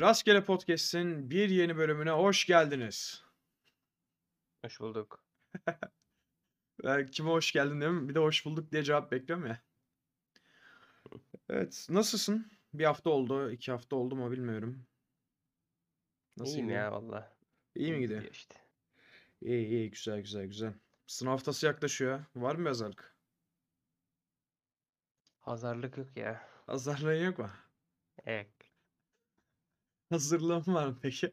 Rastgele Podcast'in bir yeni bölümüne hoş geldiniz. Hoş bulduk. Ben kime hoş geldin değil mi? Bir de hoş bulduk diye cevap bekliyorum ya. Evet, nasılsın? Bir hafta oldu, iki hafta oldu mu bilmiyorum. Nasıl İyiyim gidiyor? ya valla. İyi mi gidiyor? işte. İyi iyi, güzel güzel güzel. Sınav haftası yaklaşıyor. Var mı bir hazırlık? Yok ya. Hazırlığın yok mu? Evet. Hazırlığın var mı peki?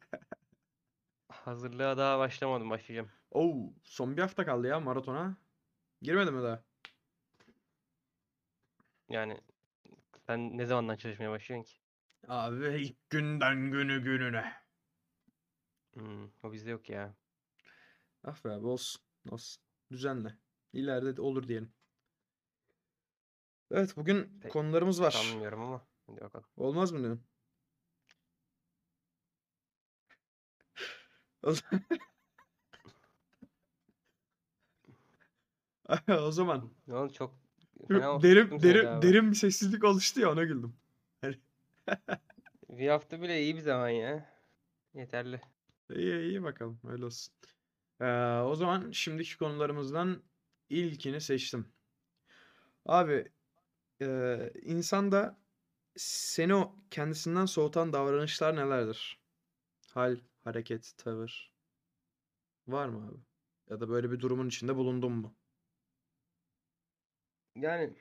Hazırlığa daha başlamadım. Başlayacağım. Oo, son bir hafta kaldı ya maratona. Girmedin mi daha? Yani sen ne zamandan çalışmaya başlıyorsun ki? Abi ilk günden günü gününe. Hmm, o bizde yok ya. Ah be abi olsun. Olsun. Düzenle. İleride de olur diyelim. Evet bugün Pek konularımız var. Sanmıyorum ama. Hadi bakalım. Olmaz mı diyorsun? O z- O zaman Ne oldu çok fena derin seni derin galiba. derin bir sessizlik oluştu ya ona güldüm. Bir hafta bile iyi bir zaman ya. Yeterli. İyi iyi bakalım öyle olsun. Ee, o zaman şimdiki konularımızdan ilkini seçtim. Abi e, insanda seni o kendisinden soğutan davranışlar nelerdir? Hal, hareket, tavır. Var mı abi? Ya da böyle bir durumun içinde bulundun mu? Yani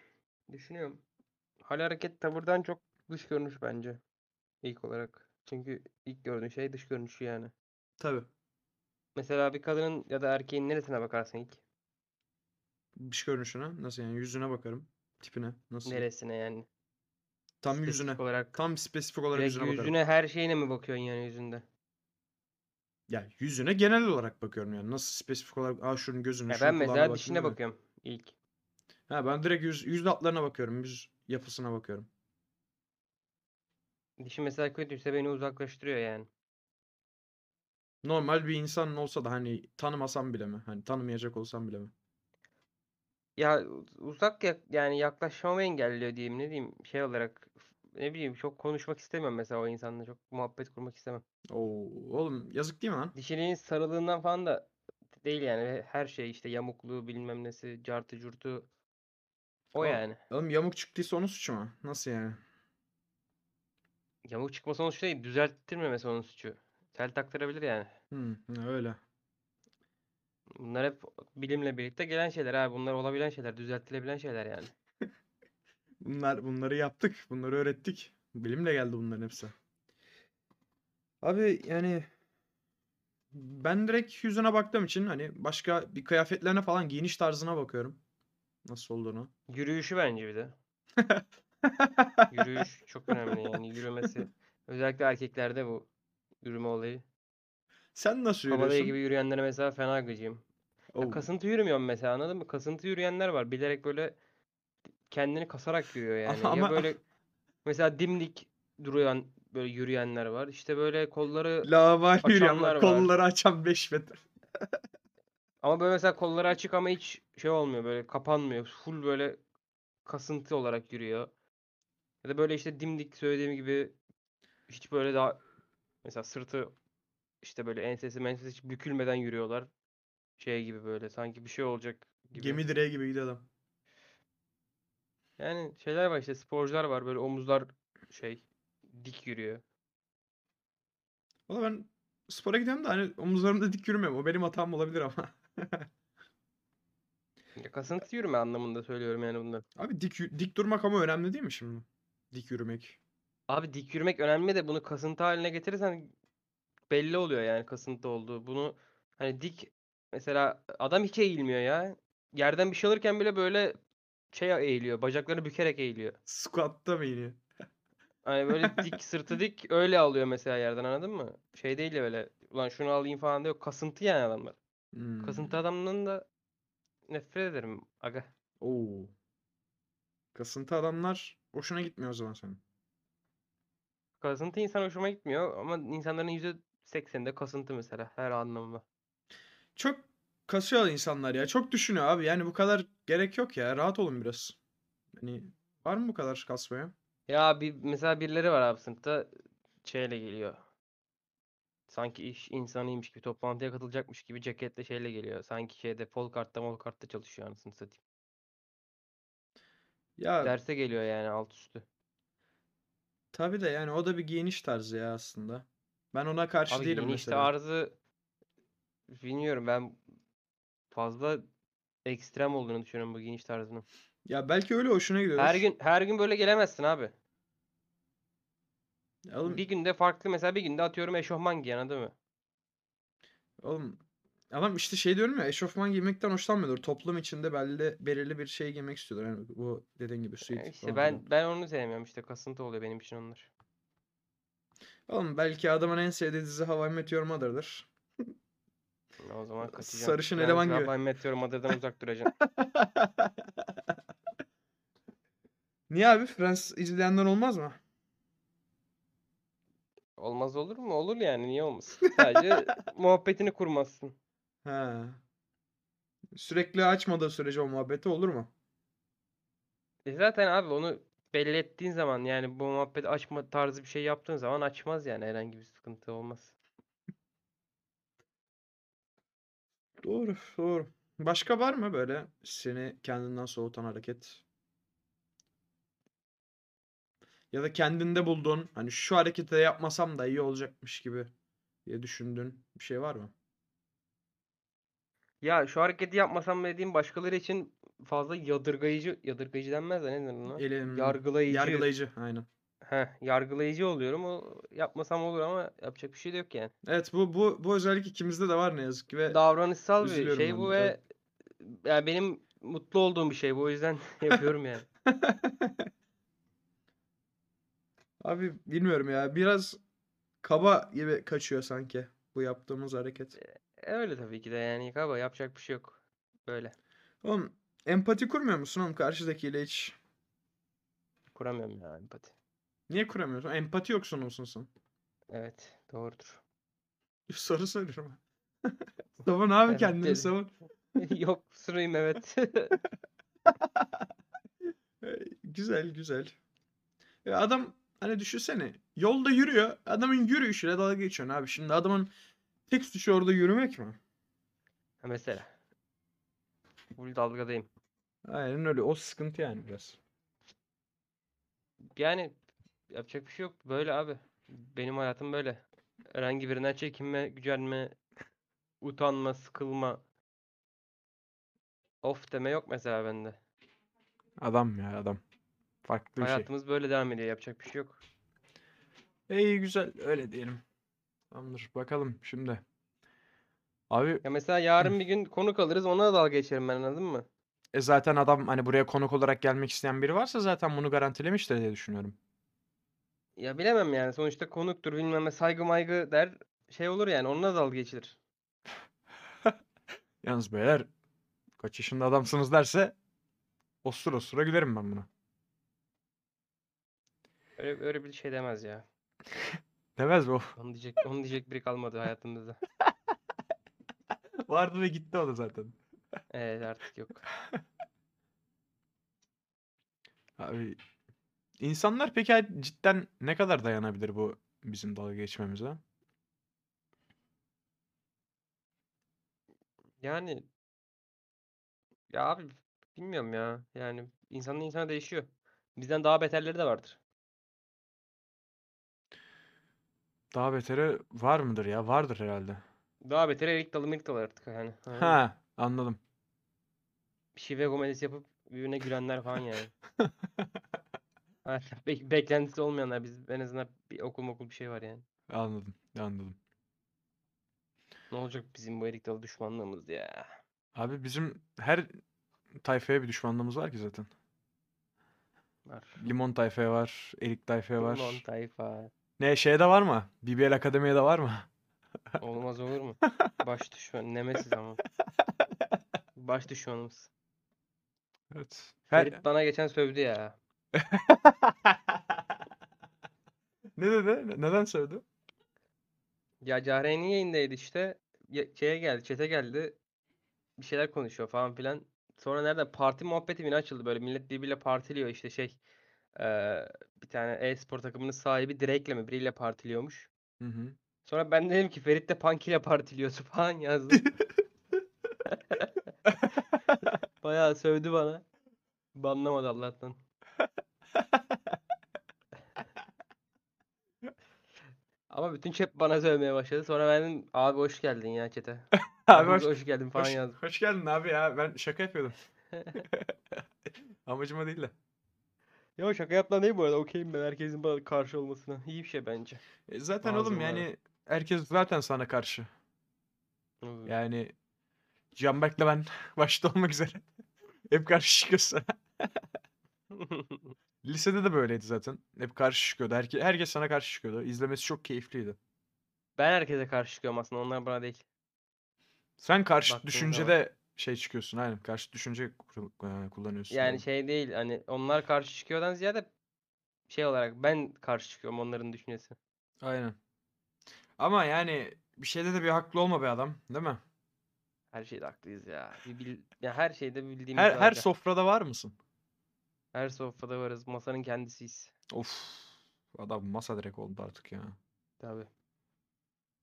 düşünüyorum. Hal hareket tavırdan çok dış görünüş bence. İlk olarak. Çünkü ilk gördüğün şey dış görünüşü yani. Tabii. Mesela bir kadının ya da erkeğin neresine bakarsın ilk? Dış görünüşüne nasıl yani yüzüne bakarım. Tipine nasıl? Neresine yani? Tam Spesifik yüzüne. olarak. Tam spesifik olarak Direkt yüzüne bakarım. yüzüne her şeyine mi bakıyorsun yani yüzünde? Ya yüzüne genel olarak bakıyorum yani. Nasıl spesifik olarak aa şunun gözüne, Ya şunun ben mesela dişine bakıyorum ilk. Ha ben direkt yüz, yüz hatlarına bakıyorum. Yüz yapısına bakıyorum. Dişi mesela kötüyse beni uzaklaştırıyor yani. Normal bir insan olsa da hani tanımasam bile mi? Hani tanımayacak olsam bile mi? Ya uz- uzak yak- yani yaklaşmamı engelliyor diyeyim ne diyeyim şey olarak ne bileyim çok konuşmak istemem mesela o insanla çok muhabbet kurmak istemem. Oo, oğlum yazık değil mi lan? Dişinin sarılığından falan da değil yani her şey işte yamukluğu bilmem nesi cartı curtu o Oğlum, yani. oğlum yamuk çıktıysa onun suçu mu? Nasıl yani? Yamuk çıkması onun suçu değil düzelttirmemesi onun suçu. Tel taktırabilir yani. Hmm, öyle. Bunlar hep bilimle birlikte gelen şeyler abi. Bunlar olabilen şeyler, düzeltilebilen şeyler yani. Bunlar bunları yaptık. Bunları öğrettik. Bilimle geldi bunların hepsi. Abi yani ben direkt yüzüne baktığım için hani başka bir kıyafetlerine falan giyiniş tarzına bakıyorum. Nasıl olduğunu. Yürüyüşü bence bir de. Yürüyüş çok önemli yani yürümesi. Özellikle erkeklerde bu yürüme olayı. Sen nasıl Kabadayı yürüyorsun? gibi yürüyenlere mesela fena gıcığım. Ya Oo. kasıntı yürümüyorum mesela anladın mı? Kasıntı yürüyenler var. Bilerek böyle kendini kasarak yürüyor yani. Ama- Ya ama- böyle mesela dimdik duruyan böyle yürüyenler var. İşte böyle kolları Lavabali yürüyor ama Açanlar var. kolları açan 5 metre. ama böyle mesela kolları açık ama hiç şey olmuyor böyle kapanmıyor. Full böyle kasıntı olarak yürüyor. Ya da böyle işte dimdik söylediğim gibi hiç böyle daha mesela sırtı işte böyle ensesi mensesi hiç bükülmeden yürüyorlar. Şey gibi böyle sanki bir şey olacak gibi. Gemi direği gibi gidiyor adam. Yani şeyler var işte sporcular var böyle omuzlar şey dik yürüyor. Valla ben spora gidiyorum da hani omuzlarımda dik yürümüyorum. O benim hatam olabilir ama. Ya kasıntı yürüme anlamında söylüyorum yani bunları. Abi dik dik durmak ama önemli değil mi şimdi? Dik yürümek. Abi dik yürümek önemli de bunu kasıntı haline getirirsen belli oluyor yani kasıntı olduğu. Bunu hani dik mesela adam hiç eğilmiyor ya. Yerden bir şey alırken bile böyle şey eğiliyor. Bacaklarını bükerek eğiliyor. Squat'ta mı iniyor? Hani böyle dik sırtı dik öyle alıyor mesela yerden anladın mı? Şey değil ya böyle ulan şunu alayım falan da yok. Kasıntı yani adamlar. Hmm. Kasıntı adamından da nefret ederim aga. Oo. Kasıntı adamlar hoşuna gitmiyor o zaman senin. Kasıntı insan hoşuma gitmiyor ama insanların %80'inde kasıntı mesela her anlamda. Çok kasıyor insanlar ya. Çok düşünüyor abi. Yani bu kadar gerek yok ya. Rahat olun biraz. Hani Var mı bu kadar kasmaya? Ya bir mesela birileri var abi sınıfta şeyle geliyor. Sanki iş insanıymış gibi toplantıya katılacakmış gibi ceketle şeyle geliyor. Sanki şeyde Folkart'ta Molkart'ta çalışıyor anasını satayım. Ya Derse geliyor yani alt üstü. tabii de yani o da bir giyiniş tarzı ya aslında. Ben ona karşı Abi değilim giyiniş mesela. tarzı bilmiyorum ben fazla ekstrem olduğunu düşünüyorum bu giyiniş tarzının. Ya belki öyle hoşuna gidiyor. Her gün her gün böyle gelemezsin abi. Ya Oğlum, Bir günde farklı mesela bir günde atıyorum eşofman giy anladın mı? oğlum adam işte şey diyorum ya eşofman giymekten hoşlanmıyordur. Toplum içinde belli belirli bir şey giymek istiyordur. Yani bu dediğin gibi E suit İşte falan ben filan. ben onu sevmiyorum işte kasıntı oluyor benim için onlar. Oğlum belki adamın en sevdiği dizi How I Met Your Mother'dır. O zaman kaçacağım. Sarışın Ben eleman gibi. I Met Your Mother'dan uzak duracağım. Niye abi? Friends izleyenler olmaz mı? Olmaz olur mu? Olur yani niye olmasın? Sadece muhabbetini kurmazsın. He. Sürekli açmadığı sürece o muhabbeti olur mu? E zaten abi onu belli ettiğin zaman yani bu muhabbeti açma tarzı bir şey yaptığın zaman açmaz yani herhangi bir sıkıntı olmaz. Doğru, doğru. Başka var mı böyle seni kendinden soğutan hareket? Ya da kendinde bulduğun hani şu hareketi de yapmasam da iyi olacakmış gibi diye düşündüğün bir şey var mı? Ya şu hareketi yapmasam dediğim başkaları için fazla yadırgayıcı yadırgayıcı denmez de ne denir ona? Elim, Yargılayıcı. yargılayıcı aynen. Heh, yargılayıcı oluyorum. O yapmasam olur ama yapacak bir şey de yok yani. Evet bu bu bu özellik ikimizde de var ne yazık ki ve Davranışsal bir şey bu ve evet. yani benim mutlu olduğum bir şey bu. O yüzden yapıyorum yani. Abi bilmiyorum ya biraz kaba gibi kaçıyor sanki bu yaptığımız hareket. E, Öyle tabii ki de yani kaba yapacak bir şey yok. Böyle. Oğlum empati kurmuyor musun oğlum karşıdakiyle hiç? Kuramıyorum ya empati. Niye kuramıyorsun? Empati yoksun musun sen? Evet doğrudur. Soru soruyorum. Savun abi Evet, kendini savun. Yok sırayım evet. Güzel güzel. Ya adam hani düşünsene yolda yürüyor. Adamın yürüyüşüyle dalga geçiyorsun abi. Şimdi adamın tek suçu orada yürümek mi? Ha, Mesela. Full dalgadayım. Aynen öyle. O sıkıntı yani biraz. Yani yapacak bir şey yok. Böyle abi. Benim hayatım böyle. Herhangi birinden çekinme, gücenme, utanma, sıkılma. Of deme yok mesela bende. Adam ya adam. Farklı bir şey. Hayatımız böyle devam ediyor. Yapacak bir şey yok. İyi güzel öyle diyelim. Tamamdır bakalım şimdi. Abi Ya mesela yarın bir gün konuk alırız ona da dalga geçerim ben anladın mı? E zaten adam hani buraya konuk olarak gelmek isteyen biri varsa zaten bunu garantilemiştir diye düşünüyorum. Ya bilemem yani sonuçta konuktur bilmem ne saygı maygı der şey olur yani onunla da dalga geçilir. Yalnız beyler kaç yaşında adamsınız derse osur osura gülerim ben buna. Öyle, öyle bir şey demez ya. Demez mi o? Onu diyecek, onu diyecek biri kalmadı hayatımızda. Vardı ve gitti o da zaten. Evet artık yok. Abi insanlar peki cidden ne kadar dayanabilir bu bizim dalga geçmemize? Yani ya abi bilmiyorum ya. Yani insanın insana değişiyor. Bizden daha beterleri de vardır. Daha beteri var mıdır ya? Vardır herhalde. Daha beteri erik dalı mirik dalı artık yani. anladın mı? Ha, anladım. Şive komedisi yapıp birbirine gülenler falan yani. Ha, Bek beklentisi olmayanlar biz en azından bir okul okul bir şey var yani. Anladım, anladım. Ne olacak bizim bu erik dalı düşmanlığımız ya. Abi bizim her tayfaya bir düşmanlığımız var ki zaten. Var. Limon tayfaya var, erik tayfaya var. Limon tayfa. Ne şeyde var mı? BBL Akademi'de de var mı? Olmaz olur mu? Baş düşman. Nemesis ama. Baş düşmanımız. Evet. Her... Ferit bana geçen sövdü ya. Ne dedi? Ne- Neden sövdü? Ya Cahreyn'in yayındaydı işte. Ya- şeye geldi, çete geldi. Bir şeyler konuşuyor falan filan. sonra nerede parti muhabbeti mi ne açıldı böyle millet birbiriyle partiliyor işte şey eee, bir tane e-spor takımının sahibi Drake'le mi biriyle partiliyormuş. Hı hı. Sonra ben dedim ki Ferit de Punk ile partiliyorsun falan yazdım. Bayağı sövdü bana. Banlamadı Allah'tan. Ama bütün chat bana sövmeye başladı. Sonra ben dedim abi hoş geldin ya chat'e. Abi Hoş, hoş, geldin falan hoş, yazdım. hoş geldin abi ya. Ben şaka yapıyordum. Amacıma değil de. Ya şaka yaptığından değil bu arada. Okeyim ben herkesin bana karşı olmasına. İyi bir şey bence. E, zaten Bazı oğlum olarak. yani herkes zaten sana karşı. Hmm. Yani Canberk'le ben başta olmak üzere hep karşı çıkıyoruz sana. Lisede de böyleydi zaten. Hep karşı çıkıyordu. Herke, herkes sana karşı çıkıyordu. İzlemesi çok keyifliydi. ben herkese karşı çıkıyorum aslında. Onlar bana değil. Sen karşı Baktığın düşüncede şey çıkıyorsun aynen. Karşı düşünce e, kullanıyorsun. Yani doğru. şey değil hani onlar karşı çıkıyordan ziyade şey olarak ben karşı çıkıyorum onların düşüncesi. Aynen. Ama yani bir şeyde de bir haklı olma be adam, değil mi? Her şeyde haklıyız ya. Bir bil, ya her şeyde bildiğimiz Her her sofrada var mısın? Her sofrada varız. Masanın kendisiyiz. Of. Adam masa direkt oldu artık ya. Tabii.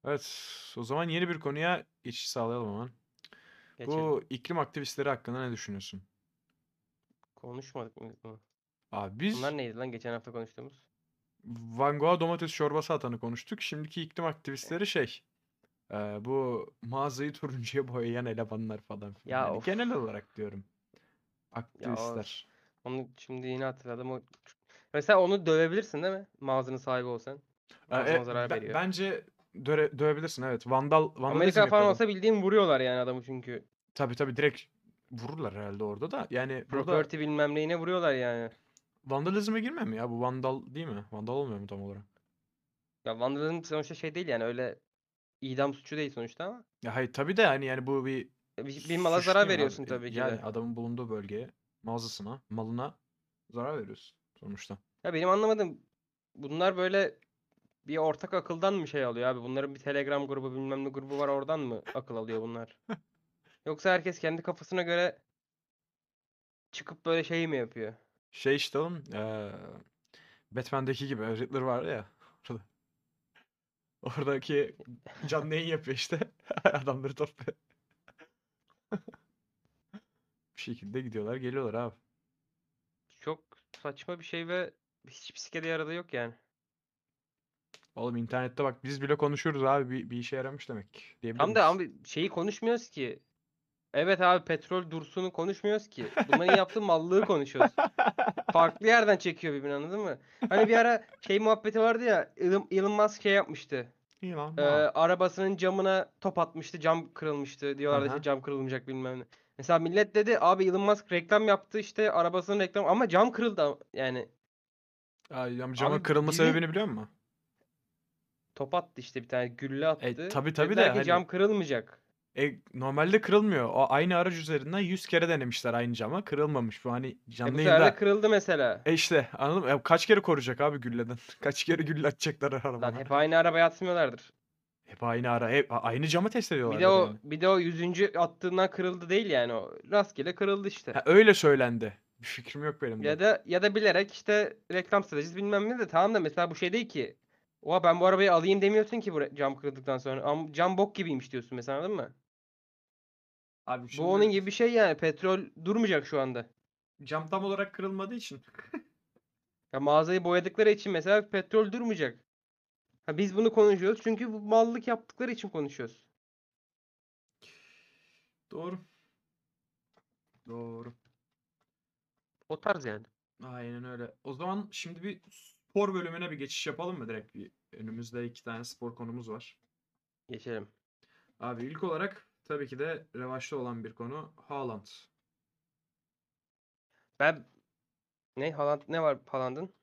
Evet, o zaman yeni bir konuya geçiş sağlayalım hemen. Geçelim. Bu iklim aktivistleri hakkında ne düşünüyorsun? Konuşmadık mı biz bunu? Abi biz Bunlar neydi lan geçen hafta konuştuğumuz? Van Gogh'a domates çorbası atanı konuştuk. Şimdiki iklim aktivistleri şey, e, bu mağazayı turuncuya boyayan elemanlar falan filan. Ya Yani of. genel olarak diyorum. Ya o- Aktivistler. onu şimdi yine hatırladım. O... Mesela onu dövebilirsin değil mi? Mağazanın sahibi olsan. E, Mağazana e, zarar be- veriyor. bence döre- dövebilirsin evet. Vandal vandalizm Amerika falan yapıyordu. olsa bildiğin vuruyorlar yani adamı çünkü. Tabii tabii direkt vururlar herhalde orada da. Yani burada Property bilmem neyine vuruyorlar yani. vandalizme girmiyor mu ya? Bu vandal değil mi? Vandal olmuyor mu tam olarak? Ya vandalizm sonuçta şey değil yani öyle idam suçu değil sonuçta ama. Ya hayır tabii de hani yani bu bir Bir, bir mala suç zarar değil mi abi? veriyorsun tabii ki Yani de. adamın bulunduğu bölgeye, mağazasına, malına zarar veriyorsun sonuçta. Ya benim anlamadığım bunlar böyle bir ortak akıldan mı şey alıyor abi? Bunların bir Telegram grubu bilmem ne grubu var oradan mı akıl alıyor bunlar? Yoksa herkes kendi kafasına göre çıkıp böyle şey mi yapıyor? Şey işte oğlum eee Batman'deki gibi Riddler var ya. Oradaki canlı yayın yapıyor işte. Adamları topluyor. Bir şekilde gidiyorlar geliyorlar abi. Çok saçma bir şey ve hiçbir sikede yaradığı yok yani. Oğlum internette bak biz bile konuşuyoruz abi bir, bir işe yaramış demek Tam da abi şeyi konuşmuyoruz ki. Evet abi petrol dursunu konuşmuyoruz ki. Bunların yaptığı mallığı konuşuyoruz. Farklı yerden çekiyor birbirini anladın mı? Hani bir ara şey muhabbeti vardı ya Elon, Elon Musk şey yapmıştı. İyi lan. Ee, arabasının camına top atmıştı cam kırılmıştı. Diyorlardı Aha. işte cam kırılmayacak bilmem ne. Mesela millet dedi abi Elon Musk reklam yaptı işte arabasının reklamı ama cam kırıldı yani Ay, camın abi kırılma bizim- sebebini biliyor musun? top attı işte bir tane gülle attı. tabii tabii de Dediler ki hani- cam kırılmayacak. E, normalde kırılmıyor. O aynı araç üzerinden 100 kere denemişler aynı cama. Kırılmamış. Bu hani E canlı bu sefer de yayında. kırıldı mesela. E işte anladın mı? E, kaç kere koruyacak abi gülleden? Kaç kere gülle atacaklar Lan hep aynı arabaya atmıyorlardır. Hep aynı ara. Hep a- aynı camı test ediyorlar Bir de o yani. bir de o yüzüncü attığından kırıldı değil yani o. Rastgele kırıldı işte. Ha, öyle söylendi. Bir fikrim yok benim de. Ya da ya da bilerek işte reklam stratejisi bilmem ne de tamam da mesela bu şey değil ki. Oha ben bu arabayı alayım demiyorsun ki bu re- cam kırıldıktan sonra. Cam bok gibiymiş diyorsun mesela anladın mı? Abi Bu onun gibi bir şey yani. Petrol durmayacak şu anda. cam tam olarak kırılmadığı için. Ya mağazayı boyadıkları için mesela petrol durmayacak. Ha biz bunu konuşuyoruz çünkü bu mallık yaptıkları için konuşuyoruz. Doğru. Doğru. O tarz yani. Aynen öyle. O zaman şimdi bir spor bölümüne bir geçiş yapalım mı direkt? Bir, önümüzde iki tane spor konumuz var. Geçelim. Abi ilk olarak tabii ki de revaçta olan bir konu Haaland. Ben ne Haaland ne var Haaland'ın?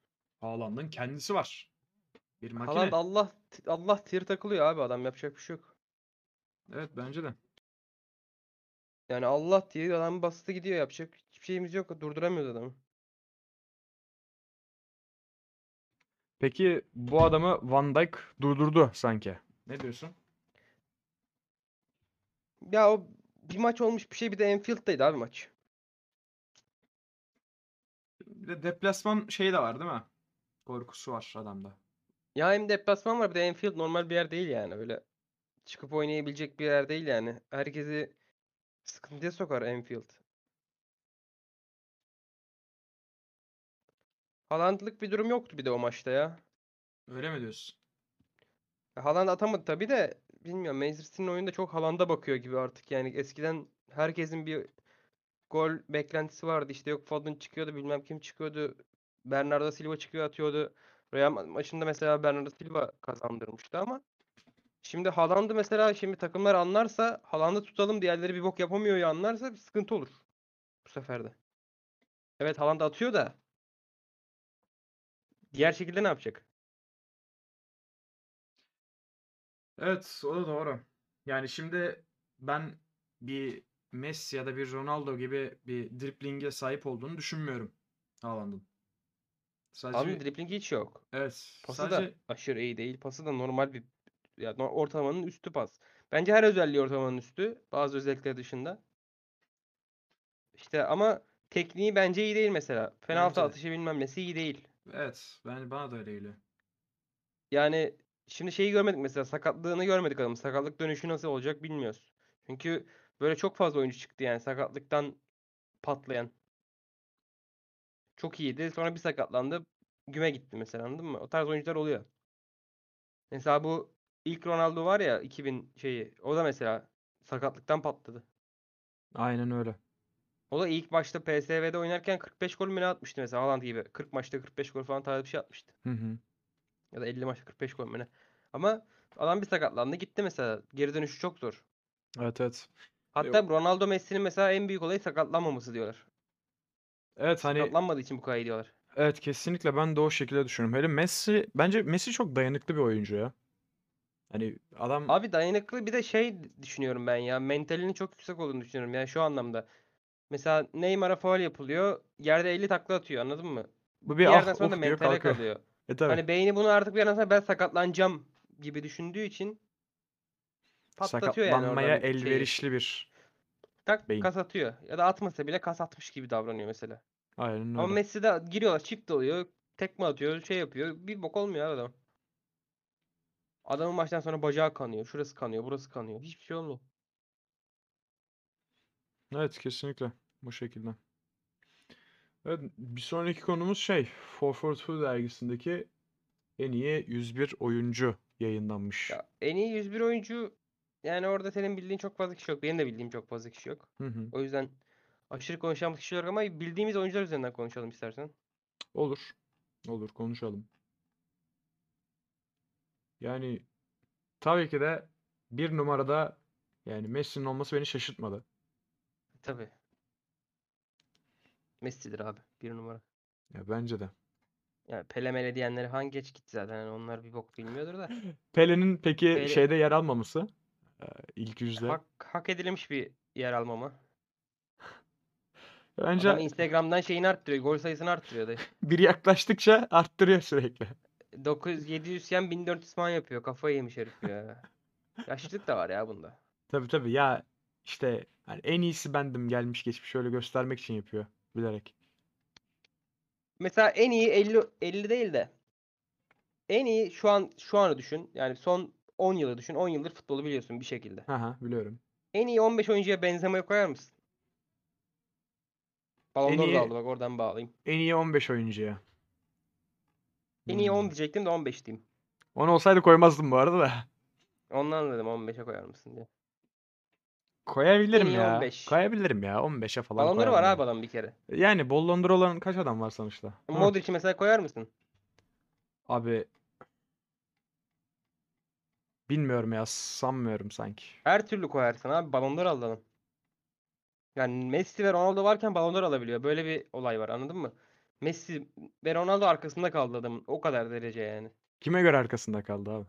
Haaland'ın kendisi var. Bir makine. Haaland Allah Allah tir takılıyor abi adam yapacak bir şey yok. Evet bence de. Yani Allah diye adam bastı gidiyor yapacak hiçbir şeyimiz yok durduramıyoruz adamı. Peki bu adamı Van Dijk durdurdu sanki. Ne diyorsun? Ya o bir maç olmuş bir şey bir de Enfield'daydı abi maç. Bir de deplasman şeyi de var değil mi? Korkusu var adamda. Ya hem deplasman var bir de Anfield normal bir yer değil yani öyle çıkıp oynayabilecek bir yer değil yani. Herkesi sıkıntıya sokar Anfield. Haaland'lık bir durum yoktu bir de o maçta ya. Öyle mi diyorsun? Haaland atamadı tabii de bilmiyorum Manchester oyunda çok Haaland'a bakıyor gibi artık. Yani eskiden herkesin bir gol beklentisi vardı. İşte yok Foden çıkıyordu bilmem kim çıkıyordu. Bernardo Silva çıkıyor atıyordu. Real ma- maçında mesela Bernardo Silva kazandırmıştı ama şimdi Haaland'ı mesela şimdi takımlar anlarsa Haaland'ı tutalım diğerleri bir bok yapamıyor ya anlarsa bir sıkıntı olur bu sefer de. Evet Haaland atıyor da. Diğer şekilde ne yapacak? Evet, o da doğru. Yani şimdi ben bir Messi ya da bir Ronaldo gibi bir driblinge sahip olduğunu düşünmüyorum Haaland'ın. Sadece Abi driblingi hiç yok. evet, Pası da sadece aşırı iyi değil. Pası da normal bir ya no- ortalamanın üstü pas. Bence her özelliği ortalamanın üstü. Bazı özellikleri dışında. İşte ama tekniği bence iyi değil mesela. Penaltı bence de. atışı bilmem nesi iyi değil. Evet, ben bana da öyle geliyor. Yani şimdi şeyi görmedik mesela sakatlığını görmedik adamın. Sakatlık dönüşü nasıl olacak bilmiyoruz. Çünkü böyle çok fazla oyuncu çıktı yani sakatlıktan patlayan. Çok iyiydi. Sonra bir sakatlandı. Güme gitti mesela anladın mı? O tarz oyuncular oluyor. Mesela bu ilk Ronaldo var ya 2000 şeyi. O da mesela sakatlıktan patladı. Aynen öyle. O da ilk başta PSV'de oynarken 45 gol mü ne atmıştı mesela Haaland gibi. 40 maçta 45 gol falan tarzı bir şey atmıştı. Hı hı. Ya da 50 maçta 45 gol mü ne. Ama adam bir sakatlandı gitti mesela. Geri dönüşü çok zor. Evet, evet. Hatta Ronaldo Messi'nin mesela en büyük olayı sakatlanmaması diyorlar. Evet, hani Sakatlanmadığı için bu kadar iyi diyorlar. evet kesinlikle ben de o şekilde düşünüyorum. Hele Messi bence Messi çok dayanıklı bir oyuncu ya. Hani adam Abi dayanıklı bir de şey düşünüyorum ben ya. Mentalinin çok yüksek olduğunu düşünüyorum. Yani şu anlamda. Mesela Neymar'a faul yapılıyor. Yerde 50 takla atıyor anladın mı? bu Bir bir yerden ah sonra da uf diyor mentale kalıyor. E tabii. Hani beyni bunu artık bir yerden sonra ben sakatlanacağım gibi düşündüğü için patlatıyor yani Sakatlanmaya oradan şeyi. elverişli bir. Tak beyin. kas atıyor. Ya da atmasa bile kas atmış gibi davranıyor mesela. Aynen Ama öyle. Messi de giriyorlar çift oluyor. Tekme atıyor şey yapıyor. Bir bok olmuyor adam. Adamın maçtan sonra bacağı kanıyor. Şurası kanıyor. Burası kanıyor. Hiçbir şey olmuyor. Evet kesinlikle bu şekilde. Evet bir sonraki konumuz şey 442 dergisindeki en iyi 101 oyuncu yayınlanmış. Ya en iyi 101 oyuncu yani orada senin bildiğin çok fazla kişi yok. Benim de bildiğim çok fazla kişi yok. Hı hı. O yüzden aşırı konuşan kişi yok ama bildiğimiz oyuncular üzerinden konuşalım istersen. Olur. Olur konuşalım. Yani tabii ki de bir numarada yani Messi'nin olması beni şaşırtmadı. Tabii. Messi'dir abi. Bir numara. Ya bence de. Yani Pele mele diyenleri hangi geç gitti zaten. Yani onlar bir bok bilmiyordur da. Pele'nin peki Pele- şeyde yer almaması e, ilk yüzde. Hak, hak edilmiş bir yer almama. Bence Adam Instagram'dan şeyini arttırıyor. Gol sayısını arttırıyor da. biri yaklaştıkça arttırıyor sürekli. 9 700 yen 1400 falan yapıyor. Kafayı yemiş herif ya. Yaşlılık da var ya bunda. Tabii tabii ya işte hani en iyisi bendim gelmiş geçmiş öyle göstermek için yapıyor bilerek. Mesela en iyi 50 50 değil de en iyi şu an şu anı düşün. Yani son 10 yılı düşün. 10 yıldır futbolu biliyorsun bir şekilde. Haha biliyorum. En iyi 15 oyuncuya Benzema'yı koyar mısın? Ballon En d'Or da iyi- aldı bak oradan bağlayayım. En iyi 15 oyuncuya. En iyi Hmm. 10 diyecektim de 15 diyeyim. 10 olsaydı koymazdım bu arada da. Ondan dedim 15'e koyar mısın diye. Koyabilirim iyi ya. 15. Koyabilirim ya. 15'e falan koyarım var abi adam bir kere. Yani d'Or olan kaç adam var sonuçta? Hı. Modric'i mesela koyar mısın? Abi bilmiyorum ya sanmıyorum sanki. Her türlü koyarsın abi. Ballon d'Or aldı adam. Yani Messi ve Ronaldo varken Ballon d'Or alabiliyor. Böyle bir olay var anladın mı? Messi ve Ronaldo arkasında kaldı adamın. O kadar derece yani. Kime göre arkasında kaldı abi?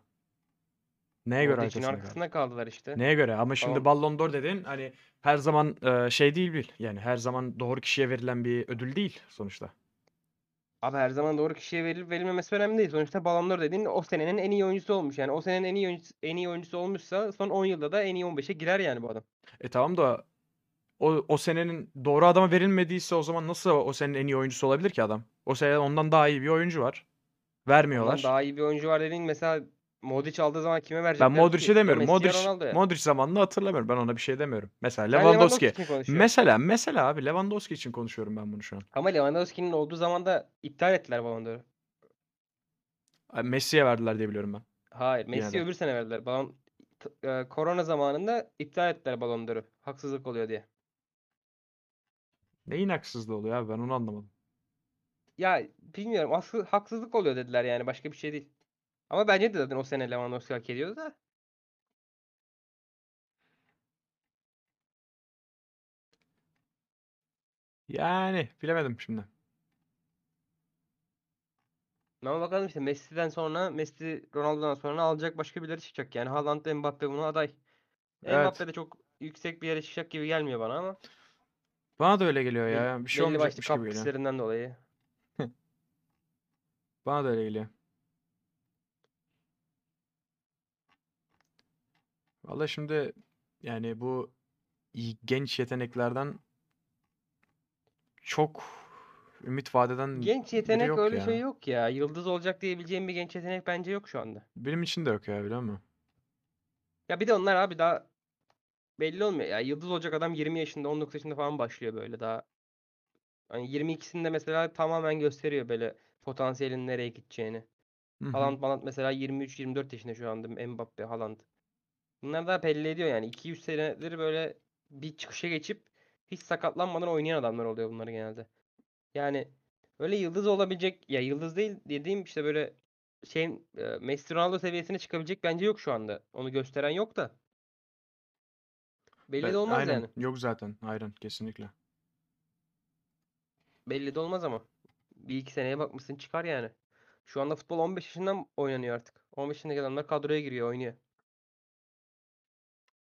Neye göre Modric'in arkasında kaldı? arkasında kaldılar işte. Neye göre? Ama şimdi Tamam. Ballon d'Or dedin hani her zaman e, şey değil bil. Yani her zaman doğru kişiye verilen bir ödül değil sonuçta. Abi her zaman doğru kişiye verilip verilmemesi önemli değil. Sonuçta Ballon d'Or dediğin o senenin en iyi oyuncusu olmuş. Yani o senenin en iyi oyuncusu, en iyi oyuncusu olmuşsa son 10 yılda da en iyi 15'e girer yani bu adam. E tamam da o, o senenin doğru adama verilmediyse o zaman nasıl o senenin en iyi oyuncusu olabilir ki adam? O sene ondan daha iyi bir oyuncu var. Ondan Vermiyorlar. daha iyi bir oyuncu var dediğin mesela Modric aldığı zaman kime Ben verecekler ki? Ya demiyorum. Modric. Modric zamanını hatırlamıyorum. Ben ona bir şey demiyorum. Mesela Ben Lewandowski. Lewandowski. Mesela mesela abi Lewandowski için konuşuyorum ben bunu şu an. Ama Lewandowski'nin olduğu zaman da iptal ettiler Ballon d'Or'u. Messi'ye verdiler diye biliyorum ben. Hayır, Messi'ye öbür sene verdiler. Ballon t- e, korona zamanında iptal ettiler Ballon d'Or'u. Haksızlık oluyor diye. Neyin haksızlığı oluyor abi ben onu anlamadım. Ya bilmiyorum. Haksız, haksızlık oluyor dediler yani. Başka bir şey değil. Ama bence de zaten o sene Lewandowski hak ediyordu da. Yani bilemedim şimdi. Ama bakalım işte Messi'den sonra, Messi Ronaldo'dan sonra alacak başka birileri çıkacak. Yani Haaland, Mbappe buna aday. Evet. Mbappe de çok yüksek bir yere çıkacak gibi gelmiyor bana ama. Bana da öyle geliyor ya. Bir şey belli olmayacakmış başlı gibi geliyor. dolayı. Bana da öyle geliyor. Vallahi şimdi yani bu iyi- genç yeteneklerden çok ümit vadeden Genç biri yetenek yok öyle ya. şey yok ya. Yıldız olacak diyebileceğim bir genç yetenek bence yok şu anda. Benim için de yok ya biliyor musun? Ya bir de onlar abi daha belli olmuyor. Ya yıldız olacak adam 20 yaşında, 19 yaşında falan başlıyor böyle daha. Hani 22'sinde mesela tamamen gösteriyor böyle potansiyelin nereye gideceğini. Hı hı. Haaland Haaland mesela 23-24 yaşında şu anda Mbappe, Haaland. Bunlar daha belli ediyor yani. 200 senedir böyle bir çıkışa geçip hiç sakatlanmadan oynayan adamlar oluyor bunlar genelde. Yani öyle yıldız olabilecek ya yıldız değil dediğim işte böyle şeyin e, Messi Ronaldo seviyesine çıkabilecek bence yok şu anda. Onu gösteren yok da. Belli Ben- de olmaz aynen. yani. Yok zaten. Aynen kesinlikle. Belli de olmaz ama. Bir iki seneye bakmışsın çıkar yani. Şu anda futbol 15 yaşından oynanıyor artık. 15 yaşındaki adamlar kadroya giriyor, oynuyor.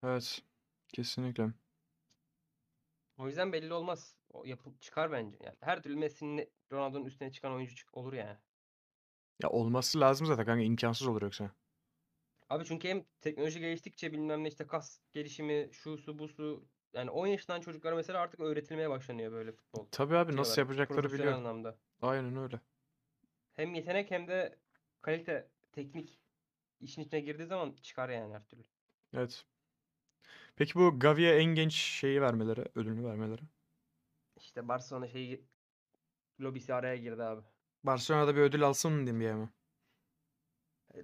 Evet. Kesinlikle. O yüzden belli olmaz. O yapıp çıkar bence. Yani her türlü Messi'nin Ronaldo'nun üstüne çıkan oyuncu çık- olur yani. Ya olması lazım zaten kanka imkansız olur yoksa. Abi çünkü hem teknoloji geliştikçe bilmem ne işte kas gelişimi, şu su bu su. Yani 10 yaşından çocuklara mesela artık öğretilmeye başlanıyor böyle futbol. Tabii abi Şey nasıl yapacakları biliyor. anlamda. Aynen öyle. Hem yetenek hem de kalite, teknik işin içine girdiği zaman çıkar yani her türlü. Evet. Peki bu Gavi'ye en genç şeyi vermeleri, ödülünü vermeleri. İşte Barcelona şeyi lobisi araya girdi abi. Barcelona'da bir ödül alsın diye mi?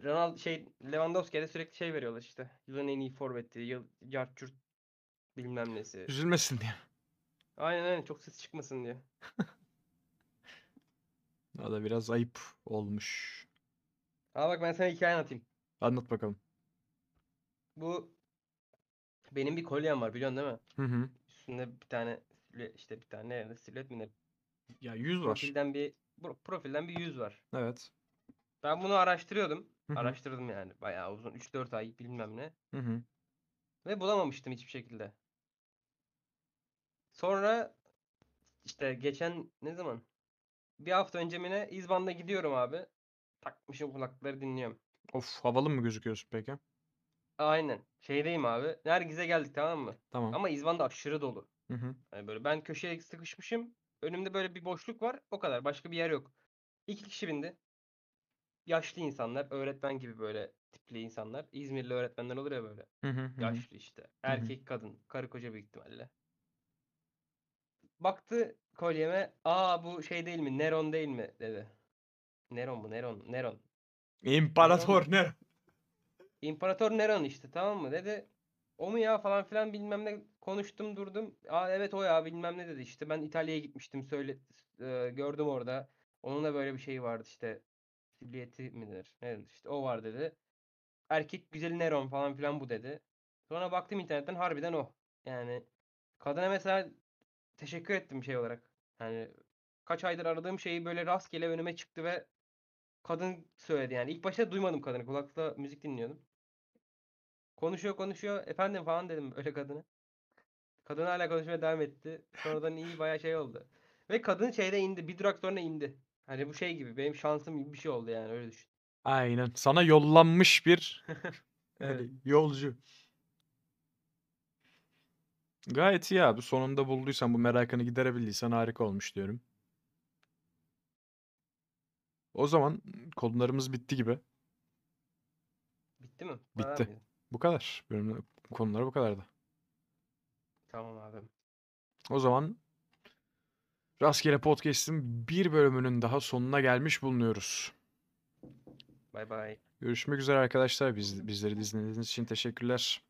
Ronaldo şey Lewandowski'ye de sürekli şey veriyorlar işte. Yılın en iyi forveti, yıl yart yurt bilmem nesi. Üzülmesin diye. Aynen aynen çok ses çıkmasın diye. O da biraz ayıp olmuş. Aa bak ben sana hikaye anlatayım. Anlat bakalım. Bu benim bir kolyem var biliyorsun değil mi? Hı hı. Üstünde bir tane işte bir tane ne silüet mi ne? Ya 100 var. Profilden bir pro- profilden bir yüz var. Evet. Ben bunu araştırıyordum. Hı hı. Araştırdım yani bayağı uzun 3-4 ay bilmem ne. Hı hı. Ve bulamamıştım hiçbir şekilde. Sonra işte geçen ne zaman? Bir hafta önce mi ne İzban'da gidiyorum abi. Takmışım kulaklıkları dinliyorum. Of havalı mı gözüküyorsun peki? Aynen. Şeydeyim abi. Nergiz'e geldik tamam mı? Tamam. Ama İzban'da aşırı dolu. Hı hı. Yani böyle ben köşeye sıkışmışım. Önümde böyle bir boşluk var. O kadar. Başka bir yer yok. İki kişi bindi. Yaşlı insanlar. Öğretmen gibi böyle tipli insanlar. İzmirli öğretmenler olur ya böyle. Hı hı. hı. Yaşlı işte. Erkek kadın. Karı koca büyük ihtimalle. Baktı kolyeme. Aa bu şey değil mi? Neron değil mi? dedi. Neron mu? Neron. Neron. İmparator ne? İmparator Neron işte tamam mı? Dedi. O mu ya falan filan bilmem ne konuştum durdum. Aa evet o ya bilmem ne dedi işte. Ben İtalya'ya gitmiştim söyle e, gördüm orada. Onun da böyle bir şey vardı işte. Silüeti midir? Dedi işte o var dedi. Erkek güzeli Neron falan filan bu dedi. Sonra baktım internetten harbiden o. Yani kadına mesela teşekkür ettim şey olarak. Yani kaç aydır aradığım şeyi böyle rastgele önüme çıktı ve kadın söyledi yani. İlk başta duymadım kadını. Kulakta müzik dinliyordum. Konuşuyor konuşuyor. Efendim falan dedim öyle kadına. Kadın hala konuşmaya devam etti. Sonradan iyi bayağı şey oldu. Ve kadın şeyde indi. Bir durak sonra indi. Hani bu şey gibi. Benim şansım gibi bir şey oldu yani öyle düşün. Aynen. Sana yollanmış bir Evet. yolcu. Gayet iyi abi. Sonunda bulduysan bu merakını giderebildiysen harika olmuş diyorum. O zaman konularımız bitti gibi. Bitti mi? Bitti. mıydı? Bu kadar. Bölümün konuları bu kadardı. Tamam abi. O zaman Rastgele Podcast'in bir bölümünün daha sonuna gelmiş bulunuyoruz. Bay bay. Görüşmek üzere arkadaşlar. Biz, bizleri dinlediğiniz için teşekkürler.